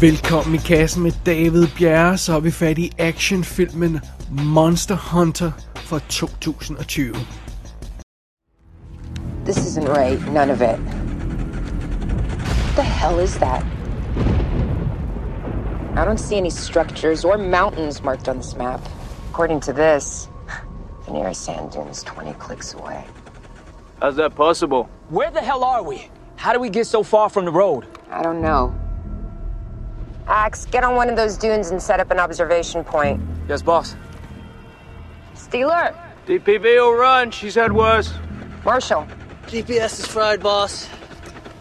Velkommen i kassen med David Bjerre, så er vi fat i actionfilmen Monster Hunter fra 2020. This isn't right, none of it. What the hell is that? I don't see any structures or mountains marked on this map. According to this, the nearest sand dune is 20 clicks away. How's that possible? Where the hell are we? How do we get so far from the road? I don't know. Axe, get on one of those dunes and set up an observation point. Yes, boss. Steeler, DPV will run. She's had worse. Marshall, GPS is fried, boss.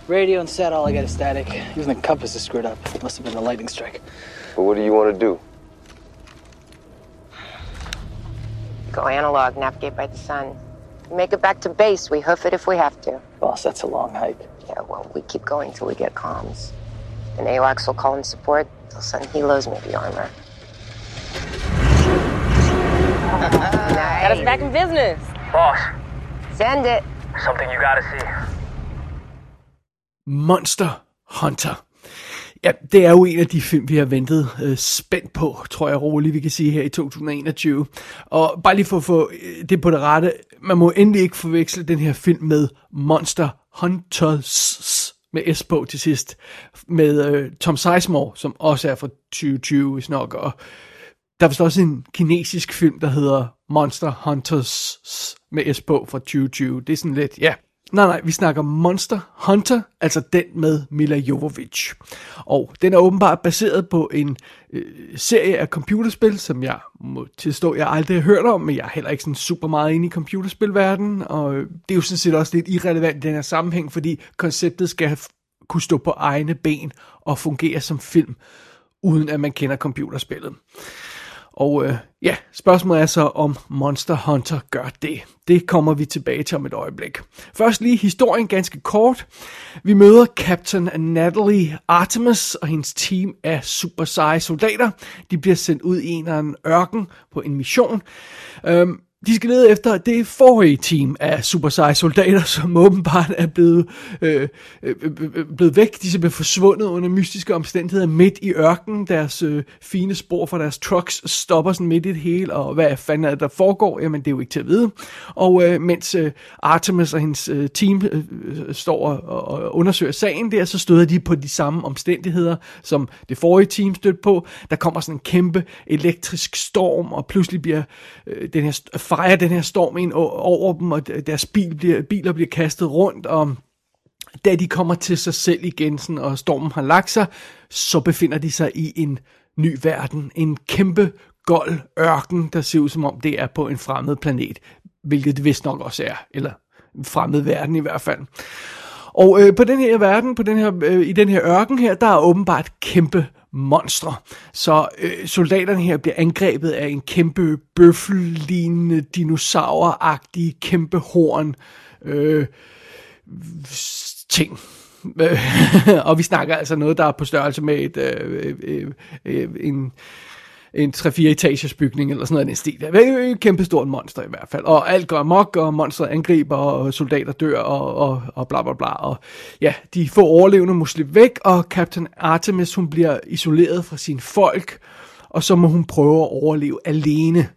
Radio and set, all I got is static. Even the compass is screwed up. Must have been a lightning strike. But what do you want to do? go analog, navigate by the sun. Make it back to base. We hoof it if we have to. Boss, that's a long hike. Yeah, well, we keep going till we get comms. And AWACS will call in support. They'll send helos, maybe armor. Got us back in business. Boss, Send it. something you gotta see. Monster Hunter. Ja, det er jo en af de film, vi har ventet øh, spændt på, tror jeg roligt, vi kan sige her i 2021. Og bare lige for at få øh, det på det rette, man må endelig ikke forveksle den her film med Monster Hunters med S på til sidst, med øh, Tom Sizemore, som også er fra 2020, hvis nok, og der er vist også en kinesisk film, der hedder Monster Hunters med S på fra 2020. Det er sådan lidt, ja. Nej, nej, vi snakker Monster Hunter, altså den med Mila Jovovich. Og den er åbenbart baseret på en øh, serie af computerspil, som jeg må tilstå, jeg aldrig har hørt om, men jeg er heller ikke sådan super meget inde i computerspilverdenen, og det er jo sådan set også lidt irrelevant i den her sammenhæng, fordi konceptet skal have kunne stå på egne ben og fungere som film, uden at man kender computerspillet. Og øh, ja, spørgsmålet er så, om Monster Hunter gør det. Det kommer vi tilbage til om et øjeblik. Først lige historien ganske kort. Vi møder Captain Natalie Artemis og hendes team af super seje soldater. De bliver sendt ud i en eller anden ørken på en mission. Øhm, de skal lede efter det forrige team af super seje soldater, som åbenbart er blevet, øh, øh, øh, blevet væk. De er blevet forsvundet under mystiske omstændigheder midt i ørkenen. Deres øh, fine spor fra deres trucks stopper sådan midt i det hele, og hvad fanden er det, der foregår? Jamen, det er jo ikke til at vide. Og øh, mens øh, Artemis og hendes øh, team øh, øh står og, og undersøger sagen der, så støder de på de samme omstændigheder, som det forrige team stødte på. Der kommer sådan en kæmpe elektrisk storm, og pludselig bliver øh, den her fejrer den her storm ind over dem, og deres bil bliver, biler bliver kastet rundt, og da de kommer til sig selv igen, sådan, og stormen har lagt sig, så befinder de sig i en ny verden. En kæmpe gold ørken, der ser ud som om det er på en fremmed planet, hvilket det vist nok også er, eller en fremmed verden i hvert fald. Og øh, på den her verden, på den her, øh, i den her ørken her, der er åbenbart kæmpe monstre. Så øh, soldaterne her bliver angrebet af en kæmpe bøffellignende, dinosauragtig kæmpe horn øh, ting. Og vi snakker altså noget, der er på størrelse med et, øh, øh, øh, øh en, en 3-4 etagers bygning, eller sådan noget i den stil. Det er et kæmpe stort monster i hvert fald. Og alt går amok, og monster angriber, og soldater dør, og, og, og bla bla bla. Og ja, de få overlevende må slippe væk, og Captain Artemis, hun bliver isoleret fra sine folk, og så må hun prøve at overleve alene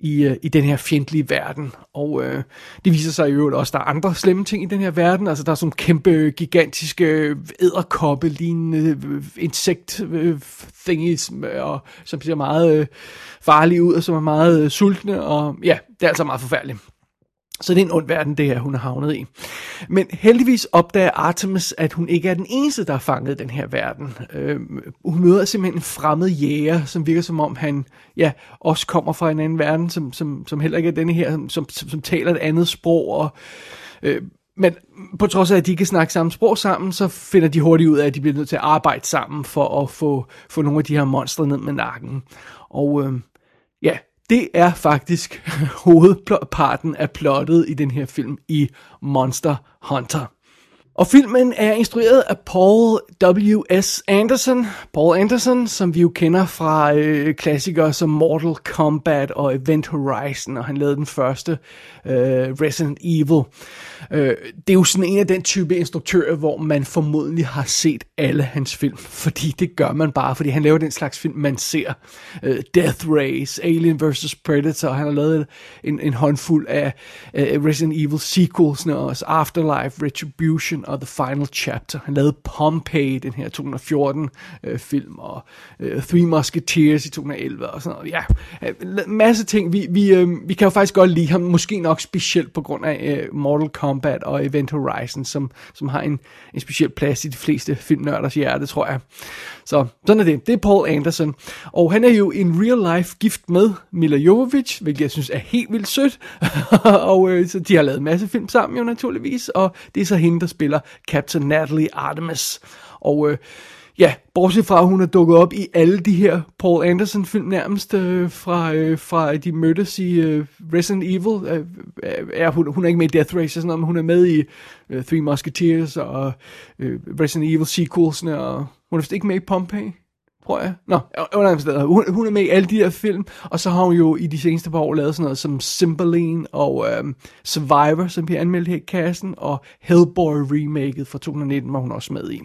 i, øh, i den her fjendtlige verden. Og øh, det viser sig i øvrigt også, at der er andre slemme ting i den her verden. Altså der er sådan kæmpe, gigantiske æderkoppe, lignende øh, insekt-thingies, øh, øh, og, som ser meget øh, farlige ud, og som er meget øh, sultne. Og ja, det er altså meget forfærdeligt. Så det er en ond verden, det her, hun er havnet i. Men heldigvis opdager Artemis, at hun ikke er den eneste, der er fanget i den her verden. Øh, hun møder simpelthen en fremmed jæger, som virker som om han ja, også kommer fra en anden verden, som, som, som heller ikke er denne her, som, som, som taler et andet sprog. Og, øh, men på trods af, at de ikke kan snakke samme sprog sammen, så finder de hurtigt ud af, at de bliver nødt til at arbejde sammen for at få, få nogle af de her monstre ned med nakken. Og øh, ja, det er faktisk hovedparten af plottet i den her film i Monster Hunter. Og filmen er instrueret af Paul W.S. Anderson. Paul Anderson, som vi jo kender fra øh, klassikere som Mortal Kombat og Event Horizon, og han lavede den første øh, Resident Evil. Øh, det er jo sådan en af den type instruktører, hvor man formodentlig har set alle hans film, fordi det gør man bare, fordi han laver den slags film, man ser. Øh, Death Race, Alien vs. Predator, han har lavet en, en håndfuld af øh, Resident Evil sequels, også Afterlife, Retribution og The Final Chapter. Han lavede Pompeii, den her 2014 øh, film, og øh, Three Musketeers i 2011 og sådan noget. Ja, øh, masse ting. Vi, vi, øh, vi kan jo faktisk godt lide ham, måske nok specielt på grund af øh, Mortal Kombat og Event Horizon, som, som har en, en speciel plads i de fleste filmnørders hjerte, tror jeg. Så sådan er det. Det er Paul Anderson. Og han er jo en real life gift med Mila Jovovich, hvilket jeg synes er helt vildt sødt. og øh, så de har lavet en masse film sammen jo naturligvis, og det er så hende, der spiller Captain Natalie Artemis. Og øh, ja, bortset fra, at hun er dukket op i alle de her Paul Anderson-film nærmest, øh, fra, øh, fra de mødtes i øh, Resident Evil. Øh, øh er, hun, hun er ikke med i Death Race og sådan noget, men hun er med i øh, Three Musketeers og øh, Resident Evil sequelsene, og hun er vist ikke med i Pompeii tror jeg. Nå, under hun, hun er med i alle de her film, og så har hun jo i de seneste par år lavet sådan noget som Cymbeline og øhm, Survivor, som bliver anmeldt her i kassen, og Hellboy remaket fra 2019 var hun også med i.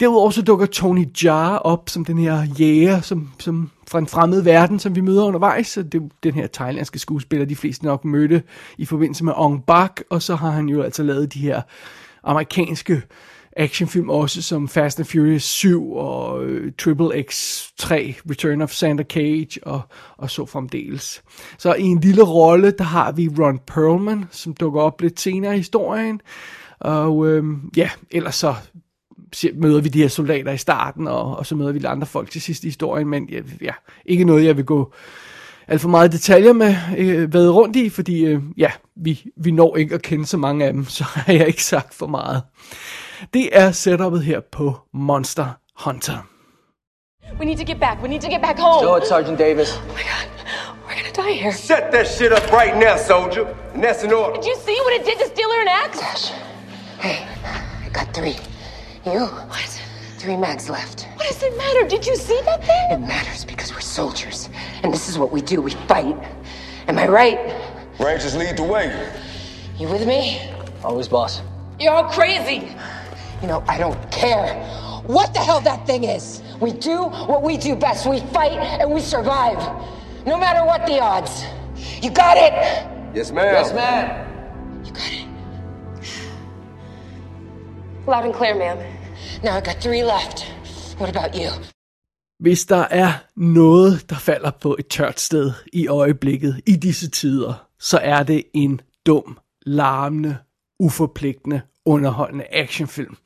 Derudover så dukker Tony Jaa op som den her jæger, som, som fra en fremmed verden, som vi møder undervejs. Så det er den her thailandske skuespiller, de fleste nok mødte i forbindelse med Ong Bak, og så har han jo altså lavet de her amerikanske actionfilm også, som Fast and Furious 7 og øh, Triple X3, Return of Santa Cage og, og så fremdeles. Så i en lille rolle, der har vi Ron Perlman, som dukker op lidt senere i historien. Og øh, ja, ellers så møder vi de her soldater i starten, og, og så møder vi de andre folk til sidst i historien, men ja, ja ikke noget, jeg vil gå alt for meget detaljer med øh, været rundt i, fordi øh, ja, vi, vi når ikke at kende så mange af dem, så har jeg ikke sagt for meget. Det er setupet her på Monster Hunter. We need to get back. We need to get back home. Do it, Sergeant Davis. Oh my god. We're gonna die here. Set that shit up right now, soldier. And that's an order. Did you see what it did to Steeler and Axe? Dash. Hey, I got three. You? What? Three mags left. What does it matter? Did you see that thing? It matters because we're soldiers. And this is what we do. We fight. Am I right? Rangers lead the way. You with me? Always, boss. You're all crazy. You know, I don't care what the hell that thing is. We do what we do best. We fight and we survive. No matter what the odds. You got it? Yes, ma'am. Yes, ma'am. You got it. Loud and clear, ma'am. Now I got three left. What about you? Hvis der er noget, der falder på et tørt sted i øjeblikket, i disse tider, så er det en dum, larmende, uforpligtende, underholdende actionfilm.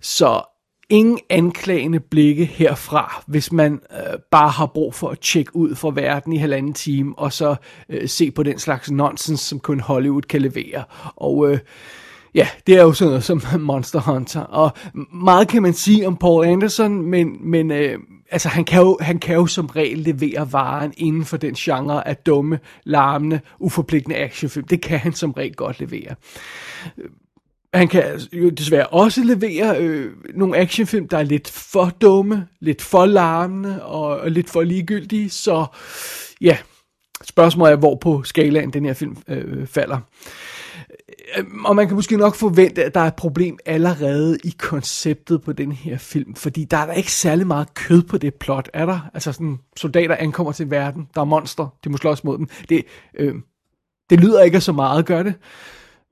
Så ingen anklagende blikke herfra, hvis man øh, bare har brug for at tjekke ud fra verden i halvanden time, og så øh, se på den slags nonsens, som kun Hollywood kan levere. Og øh, ja, det er jo sådan noget som Monster Hunter. Og meget kan man sige om Paul Anderson, men, men øh, altså, han, kan jo, han kan jo som regel levere varen inden for den genre af dumme, larmende, uforpligtende actionfilm. Det kan han som regel godt levere. Han kan jo desværre også levere øh, nogle actionfilm, der er lidt for dumme, lidt for larmende og, og lidt for ligegyldige. Så ja, spørgsmålet er, hvor på skalaen den her film øh, falder. Øh, Øh, og man kan måske nok forvente, at der er et problem allerede i konceptet på den her film, fordi der er der ikke særlig meget kød på det plot, er der? Altså sådan, soldater ankommer til verden, der er monster, de må slås mod dem. Det, øh, det lyder ikke så meget, gør det?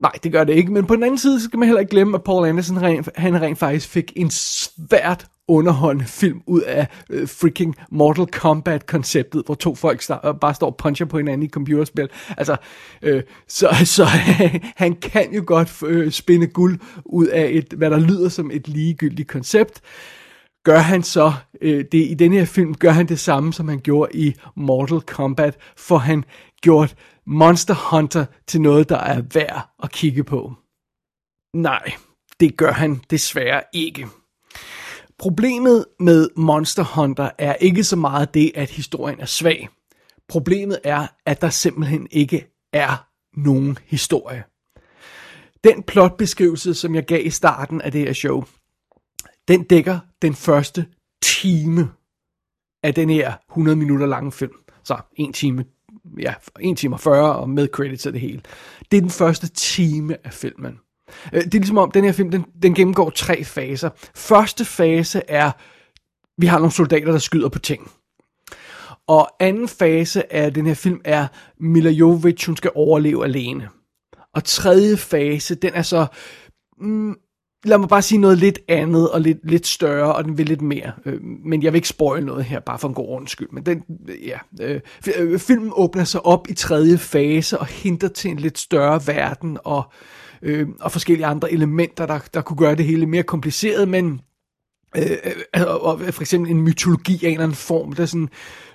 Nej, det gør det ikke, men på den anden side, så skal man heller ikke glemme, at Paul Anderson rent, han rent faktisk fik en svært underholdende film ud af øh, freaking Mortal Kombat-konceptet, hvor to folk star- øh, bare står og puncher på hinanden i computerspil. Altså, øh, så, så han kan jo godt øh, spinde guld ud af et, hvad der lyder som et ligegyldigt koncept. Gør han så øh, det i den her film, gør han det samme, som han gjorde i Mortal Kombat, for han gjort Monster Hunter til noget, der er værd at kigge på. Nej, det gør han desværre ikke. Problemet med Monster Hunter er ikke så meget det, at historien er svag. Problemet er, at der simpelthen ikke er nogen historie. den plotbeskrivelse, som jeg gav i starten af det her show, den dækker den første time af den her 100 minutter lange film. Så en time, ja, en time og 40 og med credits og det hele. Det er den første time af filmen. Øh, det er ligesom om, den her film, den, den gennemgår tre faser. Første fase er, vi har nogle soldater, der skyder på ting. Og anden fase af den her film er, Mila Jovovich, hun skal overleve alene. Og tredje fase, den er så, mm, lad mig bare sige noget lidt andet og lidt, lidt større, og den vil lidt mere. Øh, men jeg vil ikke spoil noget her, bare for en god ordens skyld. Men den, ja, øh, øh filmen åbner sig op i tredje fase og henter til en lidt større verden og, øh, og forskellige andre elementer, der, der kunne gøre det hele mere kompliceret, men øh, øh, og, og for eksempel en mytologi af en eller anden form, der sådan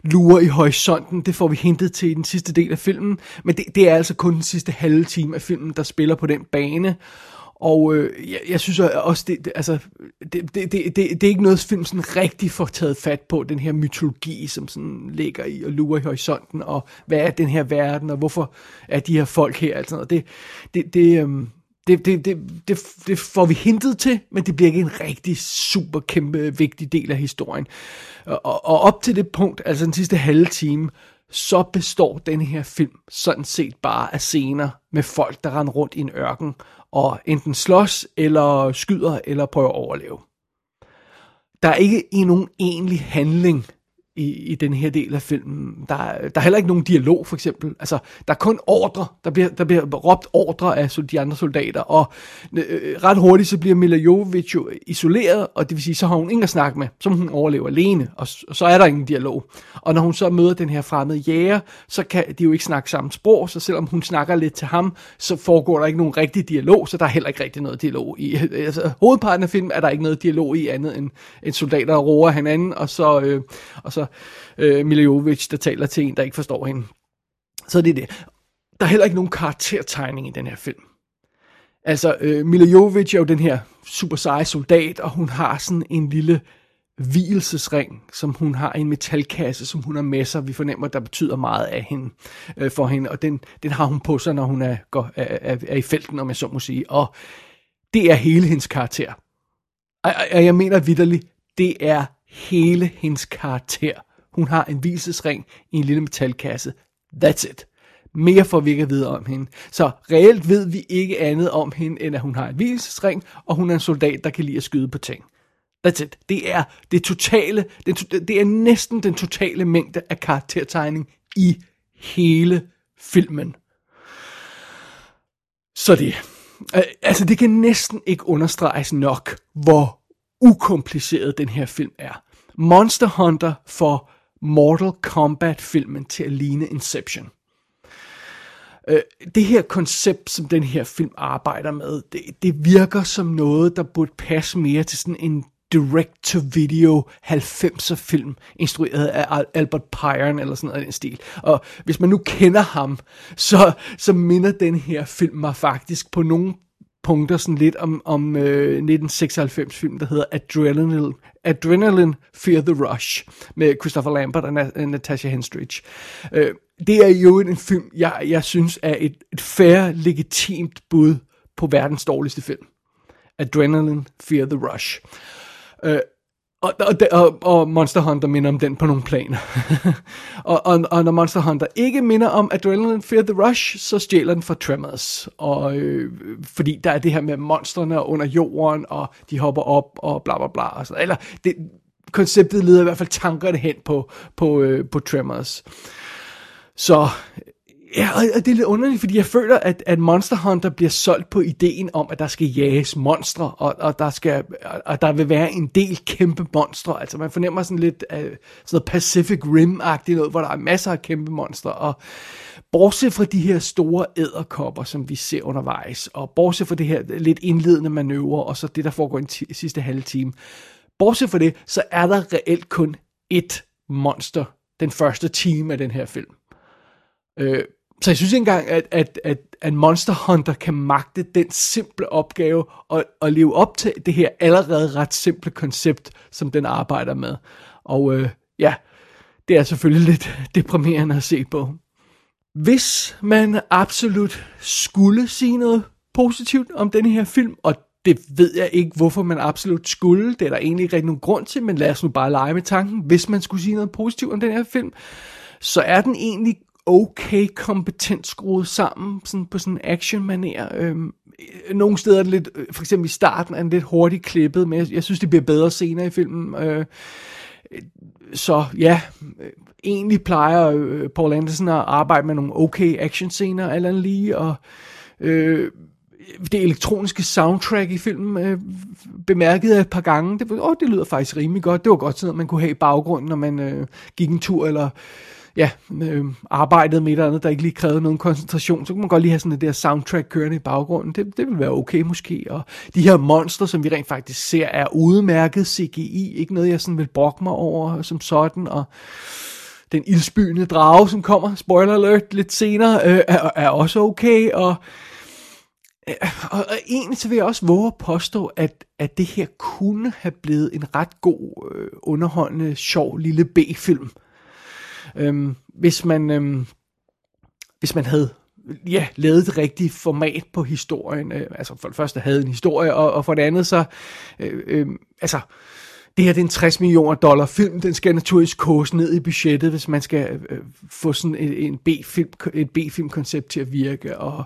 lurer i horisonten, det får vi hintet til i den sidste del af filmen, men det, det er altså kun den sidste halve time af filmen, der spiller på den bane, og øh, jeg, jeg synes også, det, det, altså, det, det, det, det, det er ikke noget, film sådan rigtig får taget fat på, den her mytologi, som sådan ligger i og lurer i horisonten, og hvad er den her verden, og hvorfor er de her folk her, altså, og det, det, det, øh, det, det, det, det, det får vi hintet til, men det bliver ikke en rigtig super kæmpe vigtig del af historien. Og, og op til det punkt, altså den sidste halve time, så består den her film sådan set bare af scener med folk, der render rundt i en ørken og enten slås, eller skyder, eller prøver at overleve. Der er ikke i nogen egentlig handling i, i den her del af filmen. Der, er- der er heller ikke nogen dialog, for eksempel. Altså, der er kun ordre. Der bliver, der bliver råbt ordre af de andre soldater, og øh, øh, ret hurtigt så bliver Mila Jovovich jo isoleret, og det vil sige, så har hun ingen at snakke med, så hun overlever alene, og, og så er der ingen dialog. Og når hun så møder den her fremmede jæger, så kan de jo ikke snakke samme sprog, så selvom hun snakker lidt til ham, så foregår der ikke nogen rigtig dialog, så der er heller ikke rigtig noget dialog i. Altså, hovedparten af filmen er der ikke noget dialog i andet end, end soldater, der roer hinanden, og så, øh, og så øh, Miljovic, der taler til en, der ikke forstår hende. Så det er det. Der er heller ikke nogen karaktertegning i den her film. Altså, øh, Miljovic er jo den her super seje soldat, og hun har sådan en lille hvilesesring, som hun har i en metalkasse, som hun har med sig. Vi fornemmer, der betyder meget af hende, øh, for hende, og den, den har hun på sig, når hun er, går, er, er, er i felten, om jeg så må sige. Og det er hele hendes karakter. Og, og- og jeg mener vidderligt, det er hele hendes karakter. Hun har en visesring i en lille metalkasse. That's it. Mere får vi ikke at vide om hende. Så reelt ved vi ikke andet om hende, end at hun har en visesring, og hun er en soldat, der kan lide at skyde på ting. That's it. Det er det totale, det, det er næsten den totale mængde af karaktertegning i hele filmen. Så det, altså det kan næsten ikke understreges nok, hvor ukompliceret den her film er. Monster Hunter får Mortal Kombat-filmen til at ligne Inception. Øh, det her koncept, som den her film arbejder med, det, det virker som noget, der burde passe mere til sådan en direct-to-video 90'er film, instrueret af Albert Pyron eller sådan noget i den stil. Og hvis man nu kender ham, så, så minder den her film mig faktisk på nogle punkter sådan lidt om, om øh, 1996 film, der hedder Adrenaline, Adrenaline Fear the Rush, med Christopher Lambert og Na- øh, Natasha Henstridge. Øh, det er jo en film, jeg, jeg synes er et, et fair, legitimt bud på verdens dårligste film. Adrenaline Fear the Rush. Øh, og, og, og, og Monster Hunter minder om den på nogle planer. og, og, og når Monster Hunter ikke minder om Adrenaline Fear the Rush, så stjæler den fra Tremors. Og, øh, fordi der er det her med monstrene under jorden, og de hopper op, og bla bla bla. Og sådan. Eller det, konceptet leder i hvert fald tankerne hen på, på, øh, på Tremors. Så Ja, og og det er lidt underligt, fordi jeg føler, at, at Monster Hunter bliver solgt på ideen om, at der skal jages monstre, og, og, der, skal, og der vil være en del kæmpe monstre. Altså man fornemmer sådan lidt uh, sådan noget Pacific Rim-agtigt noget, hvor der er masser af kæmpe monstre, og bortset fra de her store æderkopper, som vi ser undervejs, og bortset fra det her lidt indledende manøvre, og så det, der foregår i den sidste halve time, bortset fra det, så er der reelt kun ét monster den første time af den her film. Øh, så jeg synes ikke engang, at, at, at, at Monster Hunter kan magte den simple opgave og, og leve op til det her allerede ret simple koncept, som den arbejder med. Og øh, ja, det er selvfølgelig lidt deprimerende at se på. Hvis man absolut skulle sige noget positivt om den her film, og det ved jeg ikke, hvorfor man absolut skulle. Det er der egentlig ikke rigtig nogen grund til, men lad os nu bare lege med tanken. Hvis man skulle sige noget positivt om den her film, så er den egentlig okay kompetent skruet sammen sådan på sådan en action maner. Øhm, øh, nogle steder er det lidt, øh, for eksempel i starten er den lidt hurtigt klippet, men jeg, jeg synes, det bliver bedre senere i filmen. Øh, øh så ja, øh, egentlig plejer øh, Paul Anderson at arbejde med nogle okay action scener, eller lige, og øh, det elektroniske soundtrack i filmen øh, bemærkede jeg et par gange. Det, åh, det lyder faktisk rimelig godt. Det var godt sådan, at man kunne have i baggrunden, når man øh, gik en tur, eller ja, øh, arbejdede med et eller andet, der ikke lige krævede nogen koncentration, så kunne man godt lige have sådan et der soundtrack kørende i baggrunden. Det, det ville være okay måske. Og de her monster, som vi rent faktisk ser, er udmærket CGI. Ikke noget, jeg sådan vil brokke mig over som sådan. Og den ildspyende drage, som kommer, spoiler alert, lidt senere, øh, er, er også okay. Og Øh, og, og egentlig så vil jeg også våge at påstå, at, at det her kunne have blevet en ret god, øh, underholdende, sjov lille B-film. Øhm, hvis man øhm, hvis man havde ja, lavet det rigtige format på historien. Øh, altså for det første havde en historie, og, og for det andet så, øh, øh, altså, det her det er en 60 millioner dollar film, den skal naturligvis kose ned i budgettet, hvis man skal øh, øh få sådan en, en B-film, et B-film koncept til at virke, og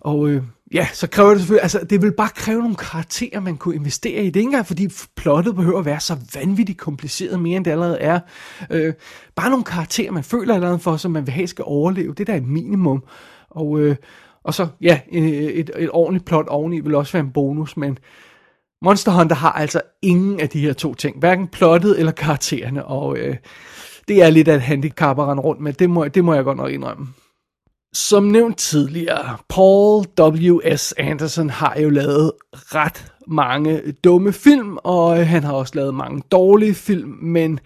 og øh, ja, så kræver det selvfølgelig, altså det vil bare kræve nogle karakterer, man kunne investere i. Det er ikke engang, fordi plottet behøver at være så vanvittigt kompliceret mere, end det allerede er. Øh, bare nogle karakterer, man føler allerede for, som man vil have skal overleve. Det der er et minimum. Og, øh, og så, ja, et, et, et ordentligt plot oveni vil også være en bonus, men Monster Hunter har altså ingen af de her to ting. Hverken plottet eller karaktererne, og øh, det er lidt af et handicap at rende rundt med. Det må, det må jeg godt nok indrømme. Som nævnt tidligere, Paul W.S. Anderson har jo lavet ret mange dumme film, og øh, han har også lavet mange dårlige film, men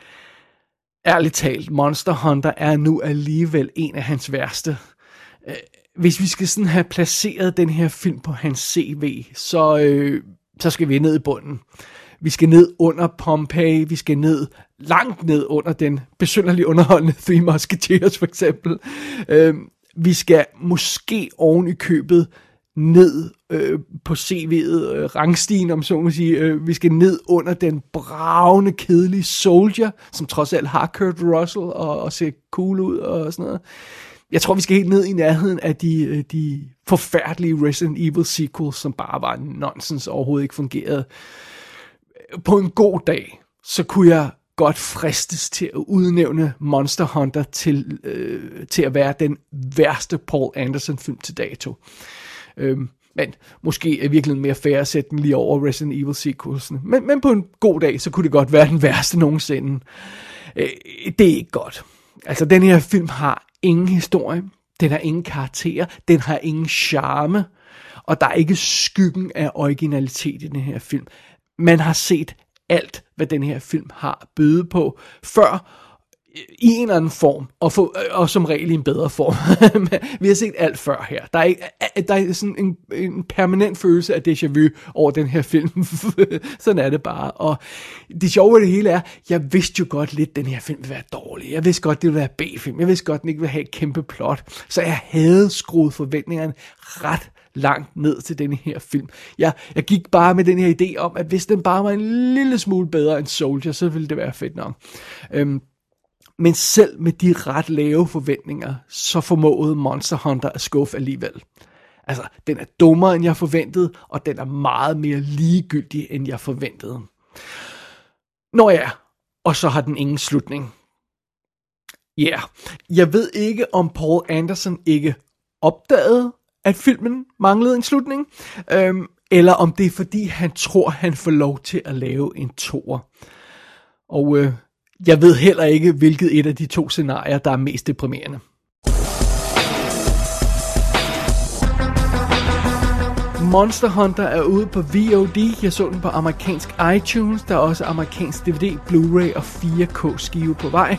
ærligt talt, Monster Hunter er nu alligevel en af hans værste. Øh, hvis vi skal sådan have placeret den her film på hans CV, så, øh, så skal vi ned i bunden. Vi skal ned under Pompeii, vi skal ned langt ned under den besynderligt underholdende Three Musketeers for eksempel. Øh, vi skal måske oven i købet ned øh, på CV'et, øh, rangstigen om så må sige. Øh, vi skal ned under den bravende, kedelige Soldier, som trods alt har Kurt Russell og, og ser cool ud og sådan noget. Jeg tror, vi skal helt ned i nærheden af de, øh, de forfærdelige Resident Evil sequels, som bare var nonsens og overhovedet ikke fungerede. På en god dag, så kunne jeg godt fristes til at udnævne Monster Hunter til, øh, til at være den værste Paul Anderson film til dato. Øhm, men måske er virkelig mere fair at sætte den lige over Resident Evil sequelsen. Men, men på en god dag, så kunne det godt være den værste nogensinde. Øh, det er ikke godt. Altså, den her film har ingen historie. Den har ingen karakter. Den har ingen charme. Og der er ikke skyggen af originalitet i den her film. Man har set alt, hvad den her film har byde på, før i en eller anden form, og, for, og som regel i en bedre form. vi har set alt før her. Der er, der er sådan en, en permanent følelse af déjà vu over den her film. sådan er det bare. Og det sjove af det hele er, jeg vidste jo godt lidt, at den her film ville være dårlig. Jeg vidste godt, det ville være B-film. Jeg vidste godt, den ikke ville have et kæmpe plot. Så jeg havde skruet forventningerne ret langt ned til den her film. Jeg, jeg gik bare med den her idé om, at hvis den bare var en lille smule bedre end Soldier, så ville det være fedt nok. Øhm, men selv med de ret lave forventninger, så formåede Monster Hunter at skuffe alligevel. Altså, den er dummere, end jeg forventede, og den er meget mere ligegyldig, end jeg forventede. Nå ja, og så har den ingen slutning. Ja, yeah. jeg ved ikke, om Paul Anderson ikke opdagede, at filmen manglede en slutning, øhm, eller om det er fordi, han tror, han får lov til at lave en toer. Og øh, jeg ved heller ikke, hvilket et af de to scenarier, der er mest deprimerende. Monster Hunter er ude på VOD. Jeg så den på amerikansk iTunes. Der er også amerikansk DVD, Blu-ray og 4K skive på vej.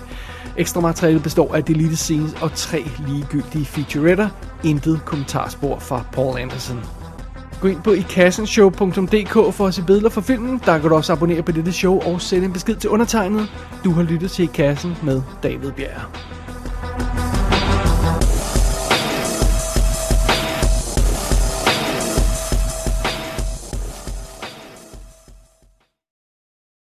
Ekstra materiale består af deleted scenes og tre ligegyldige featuretter. Intet kommentarspor fra Paul Anderson. Gå ind på ikassenshow.dk for at se billeder fra filmen. Der kan du også abonnere på dette show og sende en besked til undertegnet. Du har lyttet til I Kassen med David Bjerg.